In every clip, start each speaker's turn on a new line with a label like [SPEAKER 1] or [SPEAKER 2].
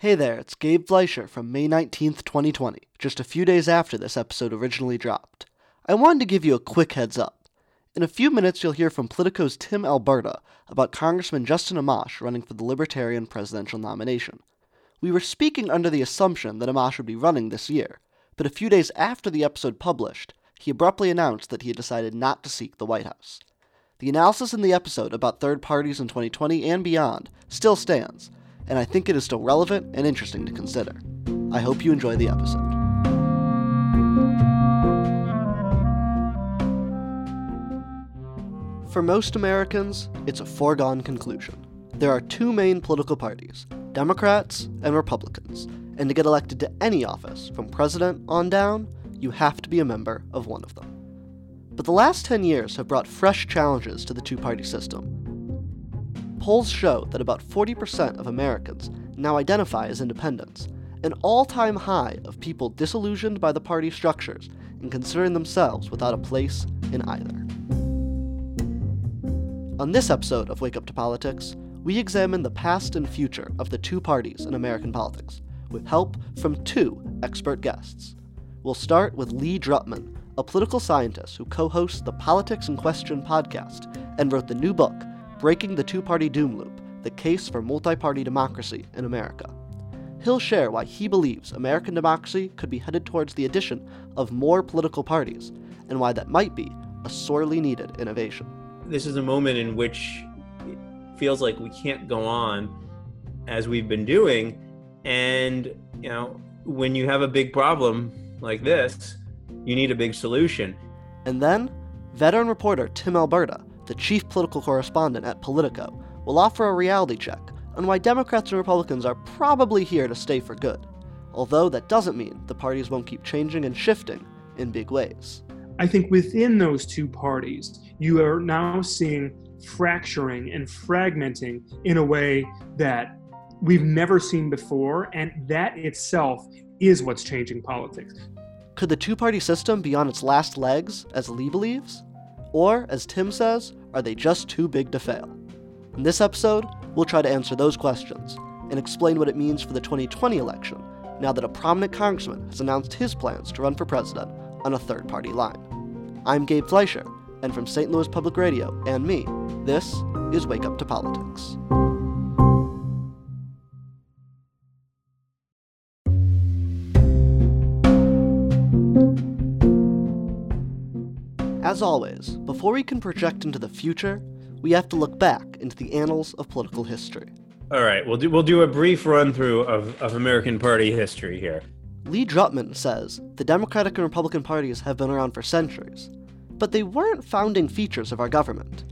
[SPEAKER 1] Hey there, it's Gabe Fleischer from May 19th, 2020, just a few days after this episode originally dropped. I wanted to give you a quick heads up. In a few minutes, you'll hear from Politico's Tim Alberta about Congressman Justin Amash running for the Libertarian presidential nomination. We were speaking under the assumption that Amash would be running this year, but a few days after the episode published, he abruptly announced that he had decided not to seek the White House. The analysis in the episode about third parties in 2020 and beyond still stands, and I think it is still relevant and interesting to consider. I hope you enjoy the episode. For most Americans, it's a foregone conclusion. There are two main political parties Democrats and Republicans, and to get elected to any office, from president on down, you have to be a member of one of them. But the last 10 years have brought fresh challenges to the two party system, Polls show that about 40% of Americans now identify as independents, an all time high of people disillusioned by the party structures and considering themselves without a place in either. On this episode of Wake Up to Politics, we examine the past and future of the two parties in American politics, with help from two expert guests. We'll start with Lee Drutman, a political scientist who co hosts the Politics in Question podcast and wrote the new book, Breaking the Two Party Doom Loop The Case for Multi Party Democracy in America. He'll share why he believes American democracy could be headed towards the addition of more political parties, and why that might be a sorely needed innovation.
[SPEAKER 2] This is a moment in which it feels like we can't go on as we've been doing. And, you know, when you have a big problem like this, you need a big solution.
[SPEAKER 1] And then, veteran reporter Tim Alberta the chief political correspondent at Politico, will offer a reality check on why Democrats and Republicans are probably here to stay for good, although that doesn't mean the parties won't keep changing and shifting in big ways.
[SPEAKER 3] I think within those two parties, you are now seeing fracturing and fragmenting in a way that we've never seen before, and that itself is what's changing politics.
[SPEAKER 1] Could the two party system be on its last legs, as Lee believes? Or, as Tim says, are they just too big to fail? In this episode, we'll try to answer those questions and explain what it means for the 2020 election now that a prominent congressman has announced his plans to run for president on a third party line. I'm Gabe Fleischer, and from St. Louis Public Radio and me, this is Wake Up to Politics. As always, before we can project into the future, we have to look back into the annals of political history.
[SPEAKER 2] All right, we'll do, we'll do a brief run through of, of American party history here.
[SPEAKER 1] Lee Drutman says the Democratic and Republican parties have been around for centuries, but they weren't founding features of our government.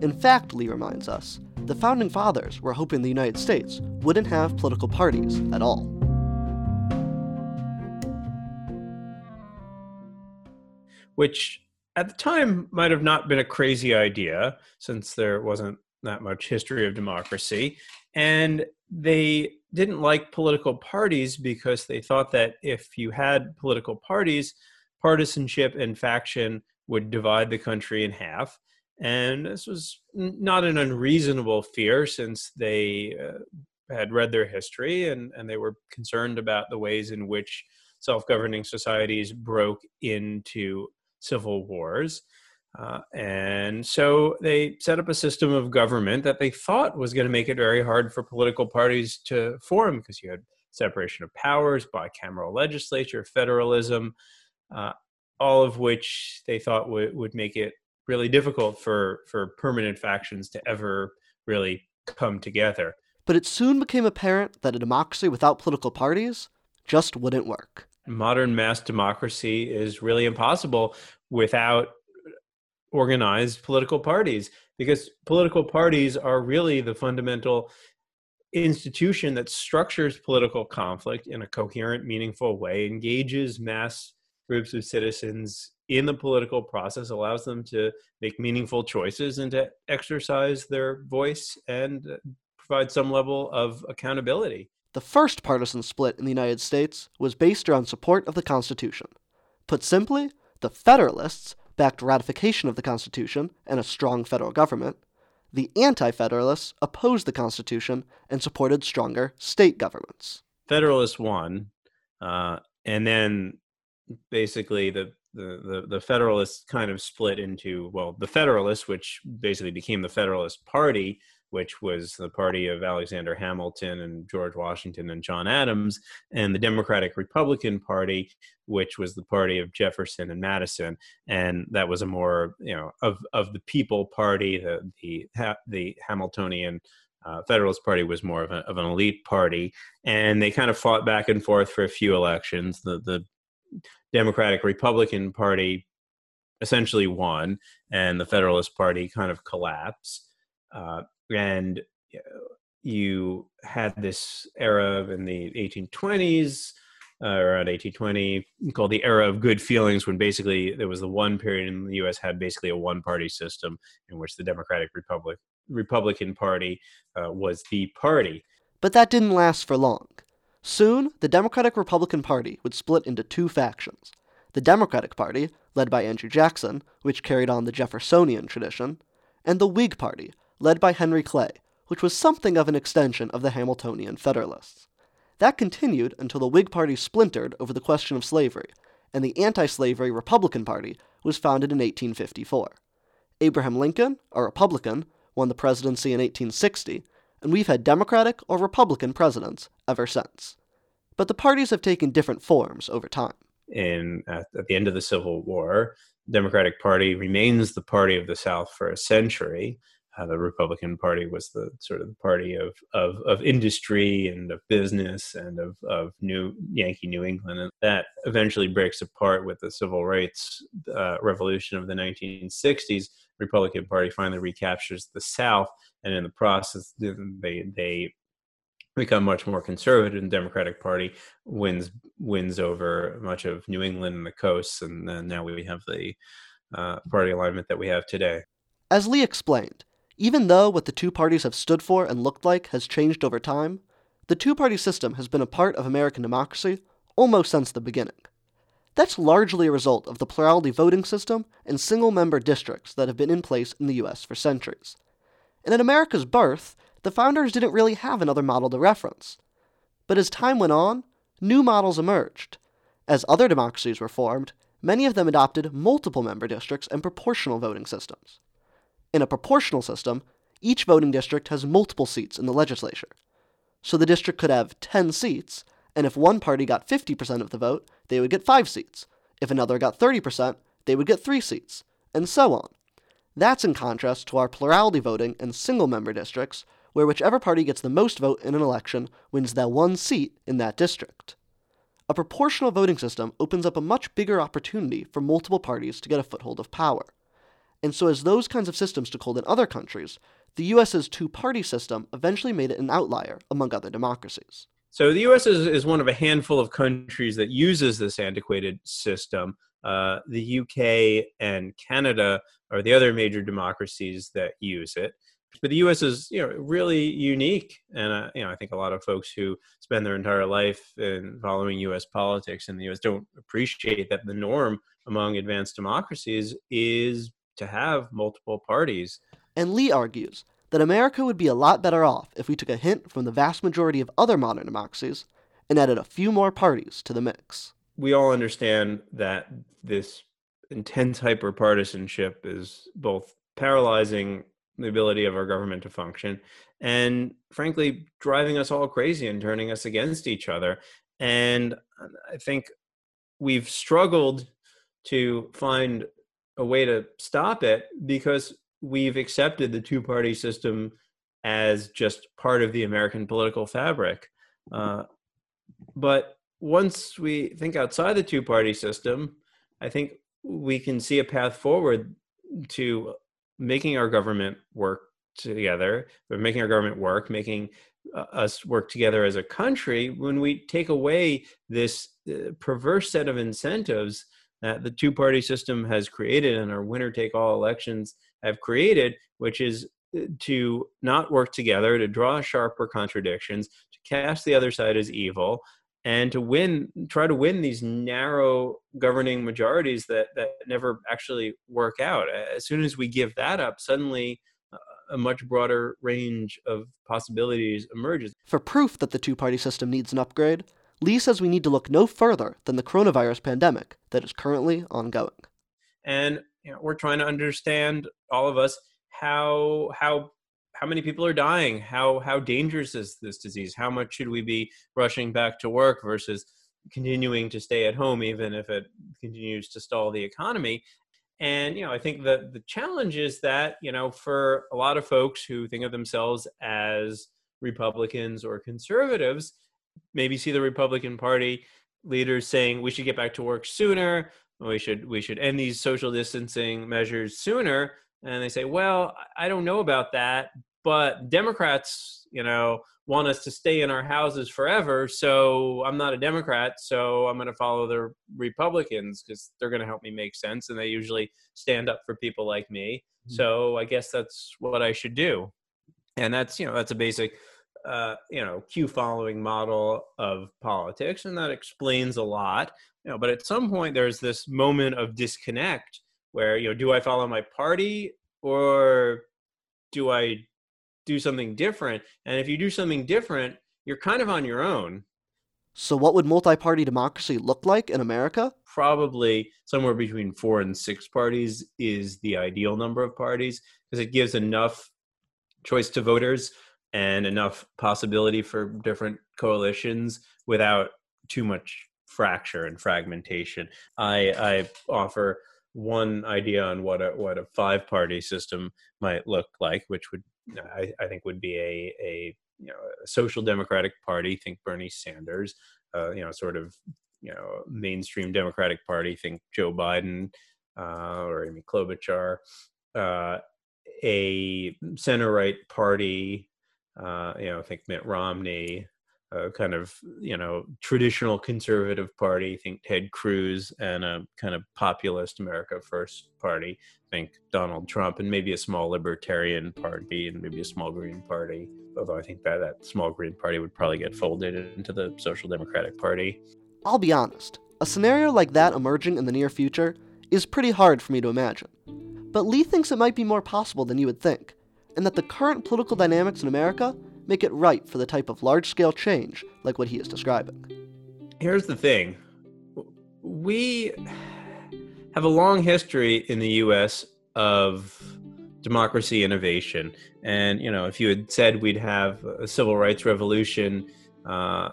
[SPEAKER 1] In fact, Lee reminds us, the founding fathers were hoping the United States wouldn't have political parties at all.
[SPEAKER 2] Which at the time might have not been a crazy idea since there wasn't that much history of democracy. And they didn't like political parties because they thought that if you had political parties, partisanship and faction would divide the country in half. And this was not an unreasonable fear since they uh, had read their history and, and they were concerned about the ways in which self governing societies broke into civil wars. Uh, and so they set up a system of government that they thought was going to make it very hard for political parties to form because you had separation of powers, bicameral legislature, federalism, uh, all of which they thought w- would make it really difficult for, for permanent factions to ever really come together.
[SPEAKER 1] But it soon became apparent that a democracy without political parties just wouldn't work
[SPEAKER 2] modern mass democracy is really impossible without organized political parties because political parties are really the fundamental institution that structures political conflict in a coherent meaningful way engages mass groups of citizens in the political process allows them to make meaningful choices and to exercise their voice and provide some level of accountability
[SPEAKER 1] the first partisan split in the United States was based around support of the Constitution. Put simply, the Federalists backed ratification of the Constitution and a strong federal government. The Anti Federalists opposed the Constitution and supported stronger state governments.
[SPEAKER 2] Federalists won, uh, and then basically the, the the the Federalists kind of split into well, the Federalists, which basically became the Federalist Party, which was the party of Alexander Hamilton and George Washington and John Adams, and the Democratic Republican Party, which was the party of Jefferson and Madison, and that was a more you know of of the people party, the the the Hamiltonian. Uh, Federalist Party was more of, a, of an elite party, and they kind of fought back and forth for a few elections. The the Democratic Republican Party essentially won, and the Federalist Party kind of collapsed. Uh, and you had this era in the 1820s uh, around 1820 called the era of good feelings when basically there was the one period in the us had basically a one party system in which the democratic republic republican party uh, was the party.
[SPEAKER 1] But that didn't last for long. Soon the democratic republican party would split into two factions. The democratic party led by andrew jackson which carried on the jeffersonian tradition and the whig party led by Henry Clay, which was something of an extension of the Hamiltonian Federalists. That continued until the Whig Party splintered over the question of slavery, and the anti slavery Republican Party was founded in 1854. Abraham Lincoln, a Republican, won the presidency in 1860, and we've had Democratic or Republican presidents ever since. But the parties have taken different forms over time.
[SPEAKER 2] In at, at the end of the Civil War, Democratic Party remains the party of the South for a century, uh, the Republican Party was the sort of the party of, of, of industry and of business and of, of New Yankee New England. And that eventually breaks apart with the civil rights uh, revolution of the 1960s. Republican Party finally recaptures the South, and in the process, they they become much more conservative. And Democratic Party wins wins over much of New England and the coasts, and now we have the uh, party alignment that we have today.
[SPEAKER 1] As Lee explained, even though what the two parties have stood for and looked like has changed over time, the two party system has been a part of American democracy almost since the beginning. That's largely a result of the plurality voting system and single member districts that have been in place in the US for centuries. And at America's birth, the founders didn't really have another model to reference. But as time went on, new models emerged. As other democracies were formed, many of them adopted multiple member districts and proportional voting systems. In a proportional system, each voting district has multiple seats in the legislature. So the district could have 10 seats, and if one party got 50% of the vote, they would get 5 seats. If another got 30%, they would get 3 seats, and so on. That's in contrast to our plurality voting and single member districts, where whichever party gets the most vote in an election wins that one seat in that district. A proportional voting system opens up a much bigger opportunity for multiple parties to get a foothold of power. And so, as those kinds of systems took hold in other countries, the US's two party system eventually made it an outlier among other democracies.
[SPEAKER 2] So, the US is, is one of a handful of countries that uses this antiquated system. Uh, the UK and Canada are the other major democracies that use it. But the U.S. is, you know, really unique, and uh, you know, I think a lot of folks who spend their entire life in following U.S. politics in the U.S. don't appreciate that the norm among advanced democracies is to have multiple parties.
[SPEAKER 1] And Lee argues that America would be a lot better off if we took a hint from the vast majority of other modern democracies and added a few more parties to the mix.
[SPEAKER 2] We all understand that this intense hyperpartisanship is both paralyzing the ability of our government to function and frankly driving us all crazy and turning us against each other and uh, i think we've struggled to find a way to stop it because we've accepted the two party system as just part of the American political fabric. Uh, but once we think outside the two party system, I think we can see a path forward to making our government work together, or making our government work, making uh, us work together as a country when we take away this uh, perverse set of incentives that the two party system has created and our winner take all elections have created, which is uh, to not work together, to draw sharper contradictions, to cast the other side as evil, and to win, try to win these narrow governing majorities that, that never actually work out. As soon as we give that up, suddenly uh, a much broader range of possibilities emerges.
[SPEAKER 1] For proof that the two party system needs an upgrade, Lee says we need to look no further than the coronavirus pandemic that is currently ongoing.
[SPEAKER 2] And you know, we're trying to understand, all of us, how how how many people are dying? How how dangerous is this disease? How much should we be rushing back to work versus continuing to stay at home even if it continues to stall the economy? And you know i think the the challenge is that you know for a lot of folks who think of themselves as republicans or conservatives maybe see the republican party leaders saying we should get back to work sooner we should we should end these social distancing measures sooner and they say well i don't know about that but democrats you know want us to stay in our houses forever. So I'm not a Democrat, so I'm going to follow the Republicans because they're going to help me make sense, and they usually stand up for people like me. Mm-hmm. So I guess that's what I should do, and that's you know that's a basic uh, you know cue following model of politics, and that explains a lot. You know, but at some point there's this moment of disconnect where you know do I follow my party or do I do something different. And if you do something different, you're kind of on your own.
[SPEAKER 1] So, what would multi party democracy look like in America?
[SPEAKER 2] Probably somewhere between four and six parties is the ideal number of parties because it gives enough choice to voters and enough possibility for different coalitions without too much fracture and fragmentation. I, I offer one idea on what a what a five party system might look like, which would I, I think would be a a you know a social democratic party. Think Bernie Sanders. Uh, you know, sort of you know mainstream Democratic Party. Think Joe Biden uh, or Amy Klobuchar. Uh, a center right party. Uh, you know, think Mitt Romney a kind of you know traditional conservative party think ted cruz and a kind of populist america first party think donald trump and maybe a small libertarian party and maybe a small green party although i think that that small green party would probably get folded into the social democratic party.
[SPEAKER 1] I'll be honest a scenario like that emerging in the near future is pretty hard for me to imagine. But lee thinks it might be more possible than you would think and that the current political dynamics in america make it right for the type of large scale change like what he is describing.
[SPEAKER 2] Here's the thing we have a long history in the US of democracy innovation. And, you know, if you had said we'd have a civil rights revolution uh,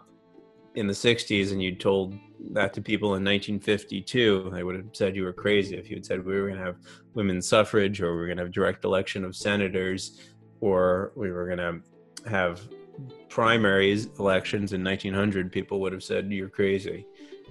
[SPEAKER 2] in the 60s and you'd told that to people in 1952, they would have said you were crazy. If you had said we were going to have women's suffrage or we were going to have direct election of senators or we were going to have primaries elections in 1900, people would have said you're crazy.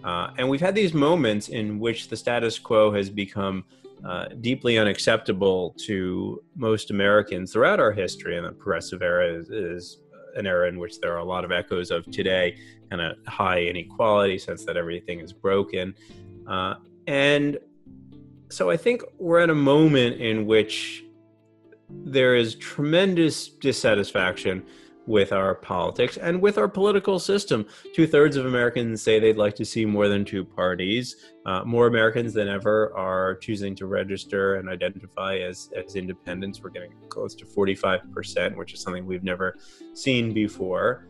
[SPEAKER 2] Uh, and we've had these moments in which the status quo has become uh, deeply unacceptable to most Americans throughout our history. And the progressive era is, is, an era in which there are a lot of echoes of today, kind of high inequality, sense that everything is broken. Uh, and so I think we're at a moment in which there is tremendous dissatisfaction with our politics and with our political system. Two thirds of Americans say they'd like to see more than two parties. Uh, more Americans than ever are choosing to register and identify as, as independents. We're getting close to 45%, which is something we've never seen before.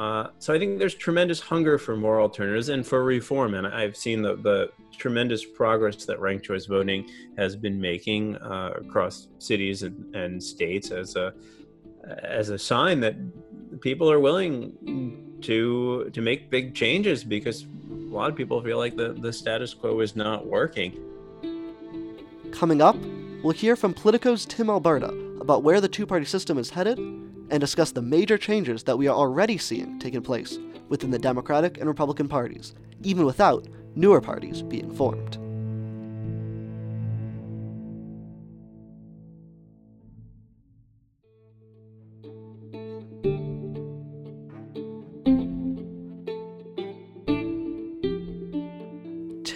[SPEAKER 2] Uh, so I think there's tremendous hunger for more alternatives and for reform. And I've seen the, the tremendous progress that ranked choice voting has been making uh, across cities and, and, states as a as a sign that people are willing to to make big changes because a lot of people feel like the, the status quo is not working.
[SPEAKER 1] Coming up, we'll hear from Politico's Tim Alberta about where the two party system is headed and discuss the major changes that we are already seeing taking place within the Democratic and Republican parties, even without newer parties being formed.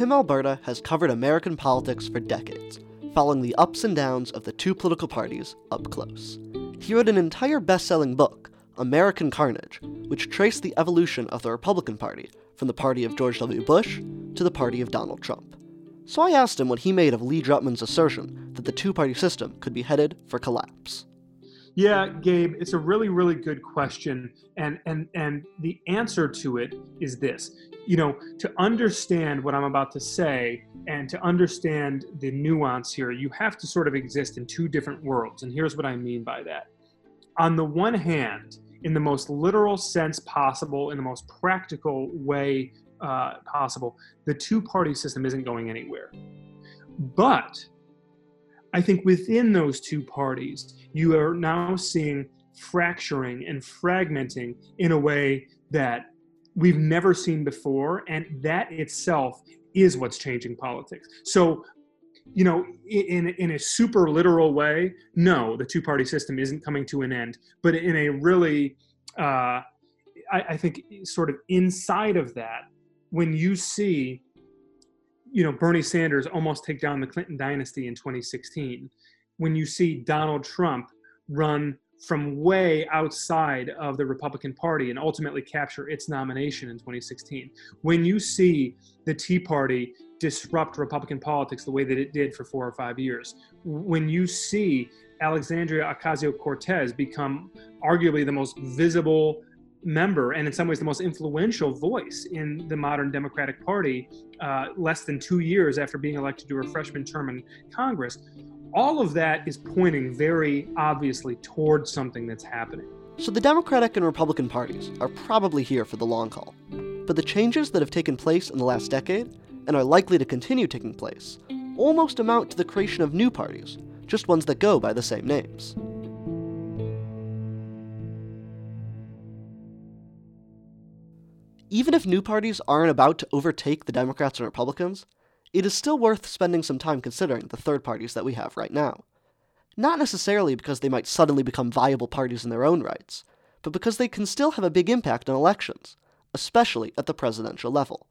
[SPEAKER 1] Tim Alberta has covered American politics for decades, following the ups and downs of the two political parties up close. He wrote an entire best selling book, American Carnage, which traced the evolution of the Republican Party from the party of George W. Bush to the party of Donald Trump. So I asked him what he made of Lee Drutman's assertion that the two party system could be headed for collapse.
[SPEAKER 3] Yeah, Gabe, it's a really, really good question, and and and the answer to it is this: you know, to understand what I'm about to say and to understand the nuance here, you have to sort of exist in two different worlds, and here's what I mean by that. On the one hand, in the most literal sense possible, in the most practical way uh, possible, the two-party system isn't going anywhere. But I think within those two parties, you are now seeing fracturing and fragmenting in a way that we've never seen before. And that itself is what's changing politics. So, you know, in, in a super literal way, no, the two party system isn't coming to an end. But in a really, uh, I, I think, sort of inside of that, when you see you know Bernie Sanders almost take down the Clinton dynasty in 2016, when you see Donald Trump run from way outside of the Republican Party and ultimately capture its nomination in 2016, when you see the Tea Party disrupt Republican politics the way that it did for four or five years, when you see Alexandria Ocasio Cortez become arguably the most visible member and in some ways the most influential voice in the modern Democratic Party uh, less than two years after being elected to her freshman term in Congress. All of that is pointing very obviously towards something that's happening.
[SPEAKER 1] So the Democratic and Republican parties are probably here for the long haul. But the changes that have taken place in the last decade, and are likely to continue taking place, almost amount to the creation of new parties, just ones that go by the same names. Even if new parties aren't about to overtake the Democrats and Republicans, it is still worth spending some time considering the third parties that we have right now. Not necessarily because they might suddenly become viable parties in their own rights, but because they can still have a big impact on elections, especially at the presidential level.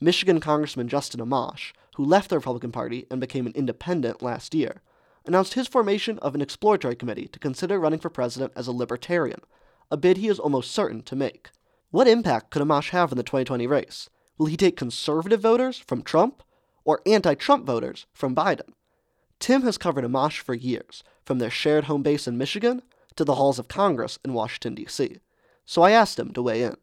[SPEAKER 1] Michigan Congressman Justin Amash, who left the Republican Party and became an independent last year, announced his formation of an exploratory committee to consider running for president as a libertarian, a bid he is almost certain to make. What impact could Amash have in the 2020 race? Will he take conservative voters from Trump or anti Trump voters from Biden? Tim has covered Amash for years, from their shared home base in Michigan to the halls of Congress in Washington, D.C. So I asked him to weigh in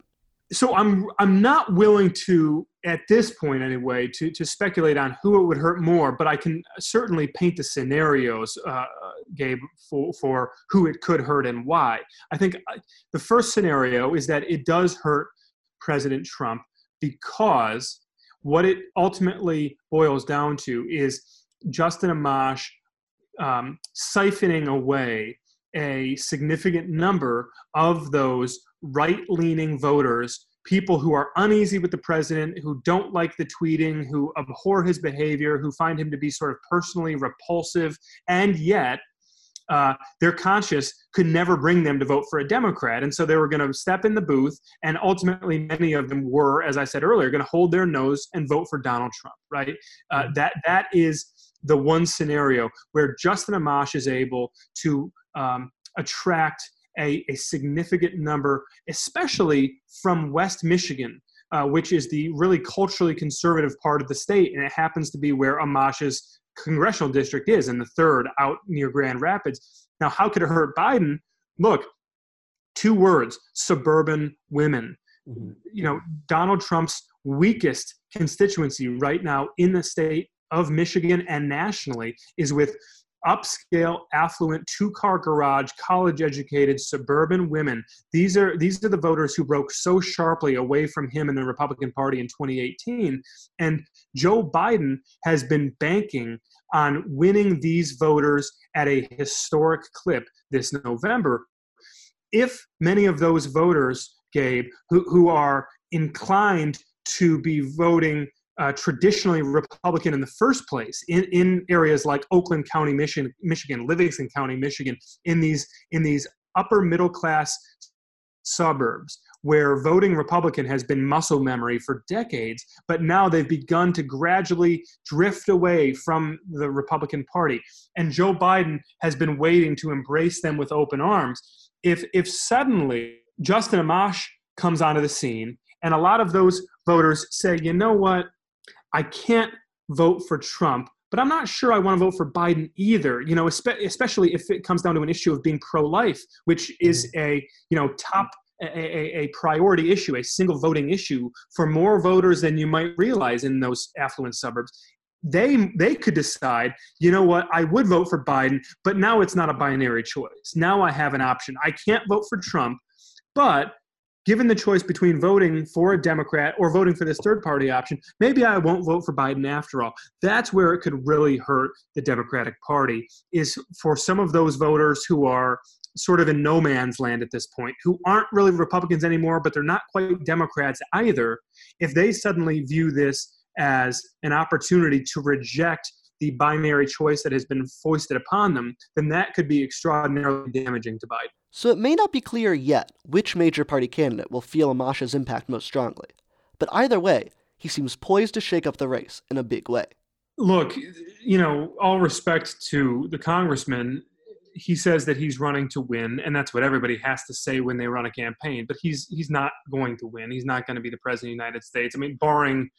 [SPEAKER 3] so I'm I'm not willing to at this point anyway to to speculate on who it would hurt more, but I can certainly paint the scenarios, uh, Gabe, for for who it could hurt and why. I think uh, the first scenario is that it does hurt President Trump because what it ultimately boils down to is Justin Amash um, siphoning away a significant number of those right leaning voters, people who are uneasy with the president, who don't like the tweeting, who abhor his behavior, who find him to be sort of personally repulsive, and yet uh, their conscience could never bring them to vote for a Democrat. And so they were going to step in the booth, and ultimately, many of them were, as I said earlier, going to hold their nose and vote for Donald Trump, right? Uh, that, that is the one scenario where Justin Amash is able to um, attract a, a significant number, especially from West Michigan, uh, which is the really culturally conservative part of the state, and it happens to be where Amash's congressional district is, and the third, out near Grand Rapids. Now, how could it hurt Biden? Look, two words: suburban women. Mm-hmm. You know, Donald Trump's weakest constituency right now in the state of Michigan and nationally is with upscale, affluent, two-car garage, college-educated suburban women. These are these are the voters who broke so sharply away from him in the Republican Party in 2018. And Joe Biden has been banking on winning these voters at a historic clip this November. If many of those voters, Gabe, who, who are inclined to be voting uh, traditionally Republican in the first place in, in areas like Oakland County, Michigan, Michigan, Livingston County, Michigan, in these in these upper middle class suburbs where voting Republican has been muscle memory for decades, but now they've begun to gradually drift away from the Republican Party. And Joe Biden has been waiting to embrace them with open arms. If if suddenly Justin Amash comes onto the scene and a lot of those voters say, you know what, I can't vote for Trump, but I'm not sure I want to vote for Biden either. You know, especially if it comes down to an issue of being pro-life, which is mm-hmm. a you know top a, a, priority issue, a single voting issue for more voters than you might realize in those affluent suburbs. They they could decide, you know what, I would vote for Biden, but now it's not a binary choice. Now I have an option. I can't vote for Trump, but given the choice between voting for a Democrat or voting for this third party option, maybe I won't vote for Biden after all. That's where it could really hurt the Democratic Party, is for some of those voters who are sort of in no man's land at this point, who aren't really Republicans anymore, but they're not quite Democrats either, if they suddenly view this as an opportunity to reject the binary choice that has been foisted upon them, then that could be extraordinarily damaging to Biden.
[SPEAKER 1] So it may not be clear yet which major party candidate will feel Amash's impact most strongly. But either way, he seems poised to shake up the race in a big way.
[SPEAKER 3] Look, you know, all respect to the congressman, he says that he's running to win, and that's what everybody has to say when they run a campaign. But he's he's not going to win. He's not going to be the president of the United States. I mean, barring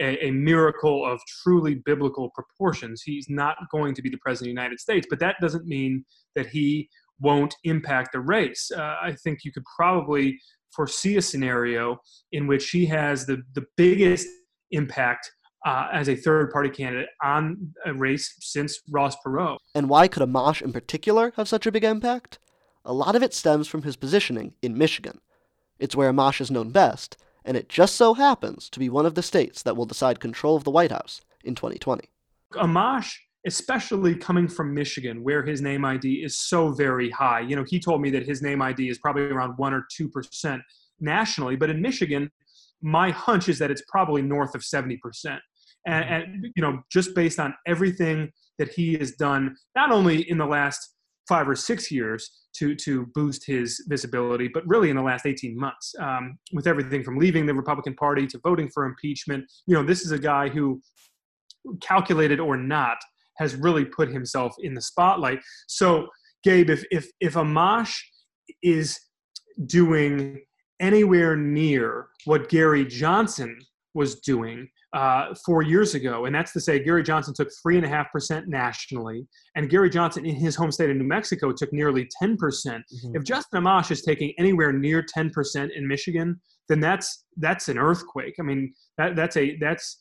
[SPEAKER 3] a, a, miracle of truly biblical proportions, he's not going to be the president of the United States. But that doesn't mean that he won't impact the race. Uh, I think you could probably foresee a scenario in which he has the, the biggest impact uh, as a third party candidate on a race since Ross Perot.
[SPEAKER 1] And why could Amash in particular have such a big impact? A lot of it stems from his positioning in Michigan. It's where Amash is known best, and it just so happens to be one of the states that will decide control of the White House in 2020.
[SPEAKER 3] Amash especially coming from Michigan, where his name ID is so very high. You know, he told me that his name ID is probably around one or two percent nationally, but in Michigan, my hunch is that it's probably north of seventy percent. And, and you know, just based on everything that he has done, not only in the last five or six years to to boost his visibility, but really in the last 18 months, um, with everything from leaving the Republican Party to voting for impeachment. You know, this is a guy who, calculated or not, has really put himself in the spotlight. So, Gabe, if if if Amash is doing anywhere near what Gary Johnson was doing uh, four years ago, and that's to say, Gary Johnson took three and a half percent nationally, and Gary Johnson in his home state of New Mexico took nearly ten percent. Mm-hmm. If Justin Amash is taking anywhere near ten percent in Michigan, then that's that's an earthquake. I mean, that that's a that's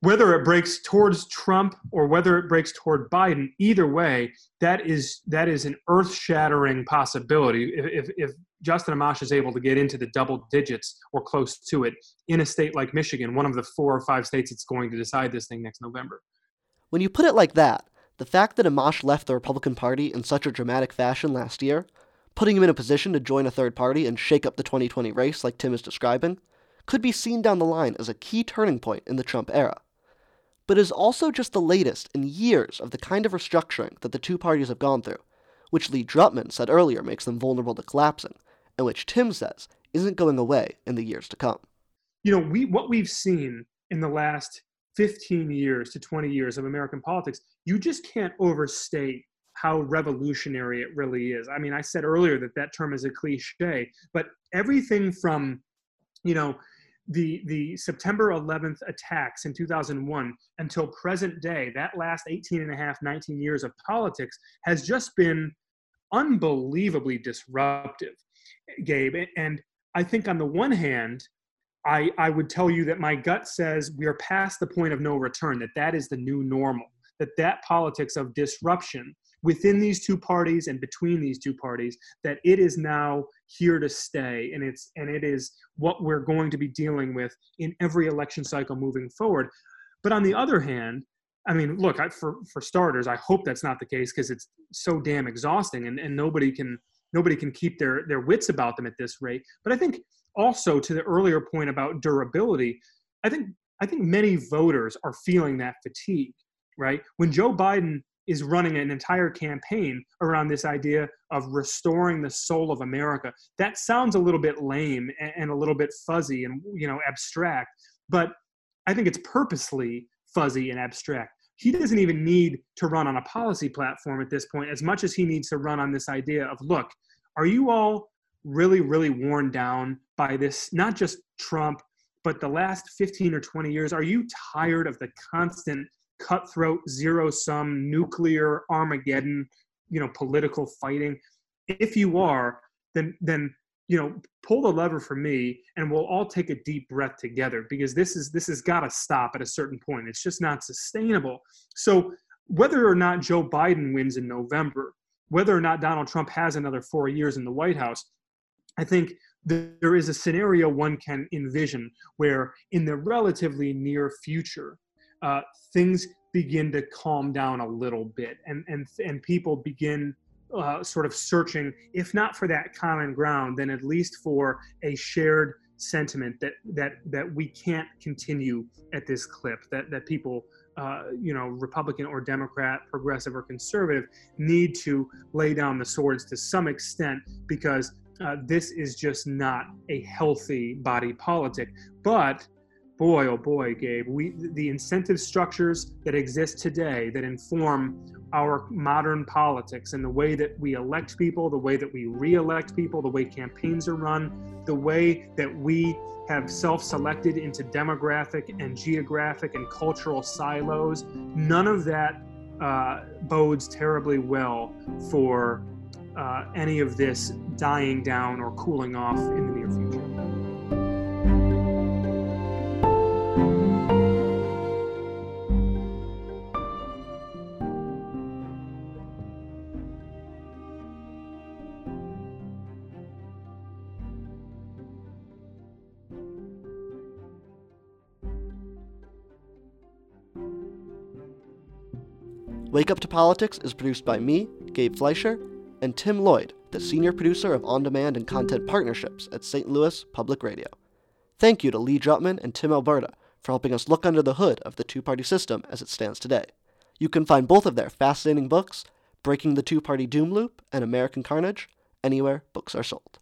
[SPEAKER 3] whether it breaks towards Trump or whether it breaks toward Biden, either way, that is that is an earth-shattering possibility. If, if, if Justin Amash is able to get into the double digits or close to it in a state like Michigan, one of the four or five states that's going to decide this thing next November.
[SPEAKER 1] When you put it like that, the fact that Amash left the Republican Party in such a dramatic fashion last year, putting him in a position to join a third party and shake up the 2020 race like Tim is describing, could be seen down the line as a key turning point in the Trump era but is also just the latest in years of the kind of restructuring that the two parties have gone through, which Lee Drutman said earlier makes them vulnerable to collapsing, and which Tim says isn't going away in the years to come.
[SPEAKER 3] You know, we what we've seen in the last 15 years to 20 years of American politics, you just can't overstate how revolutionary it really is. I mean, I said earlier that that term is a cliche, but everything from, you know, the the September 11th attacks in 2001 until present day, that last 18 and a half, 19 years of politics has just been unbelievably disruptive, Gabe. And I think on the one hand, I, I would tell you that my gut says we are past the point of no return, that that is the new normal, that that politics of disruption within these two parties and between these two parties that it is now here to stay and it's and it is what we're going to be dealing with in every election cycle moving forward but on the other hand i mean look I, for for starters i hope that's not the case because it's so damn exhausting and, and nobody can nobody can keep their their wits about them at this rate but i think also to the earlier point about durability i think i think many voters are feeling that fatigue right when joe biden is running an entire campaign around this idea of restoring the soul of America. That sounds a little bit lame and a little bit fuzzy and you know abstract, but I think it's purposely fuzzy and abstract. He doesn't even need to run on a policy platform at this point as much as he needs to run on this idea of look, are you all really really worn down by this not just Trump but the last 15 or 20 years are you tired of the constant cutthroat, zero sum, nuclear Armageddon, you know, political fighting. If you are, then then you know pull the lever for me and we'll all take a deep breath together because this is this has got to stop at a certain point. It's just not sustainable. So whether or not joe biden wins in november whether or not donald trump has another four years in the white house i think there is a scenario one can envision where in the relatively near future uh, things begin to calm down a little bit and and and people begin uh, sort of searching, if not for that common ground, then at least for a shared sentiment that that that we can't continue at this clip. That that people, uh, you know, Republican or Democrat, progressive or conservative, need to lay down the swords to some extent because uh, this is just not a healthy body politic. But boy, oh boy, Gabe, we the incentive structures that exist today that inform our modern politics and the way that we elect people, the way that we re-elect people, the way campaigns are run, the way that we have self-selected into demographic and geographic and cultural silos, none of that uh, bodes terribly well for uh, any of this dying down or cooling off in the near future.
[SPEAKER 1] Wake Up to Politics is produced by me, Gabe Fleischer, and Tim Lloyd, the senior producer of on demand and content partnerships at St. Louis Public Radio. Thank you to Lee Drutman and Tim Alberta for helping us look under the hood of the two party system as it stands today. You can find both of their fascinating books, Breaking the Two Party Doom Loop and American Carnage, anywhere books are sold.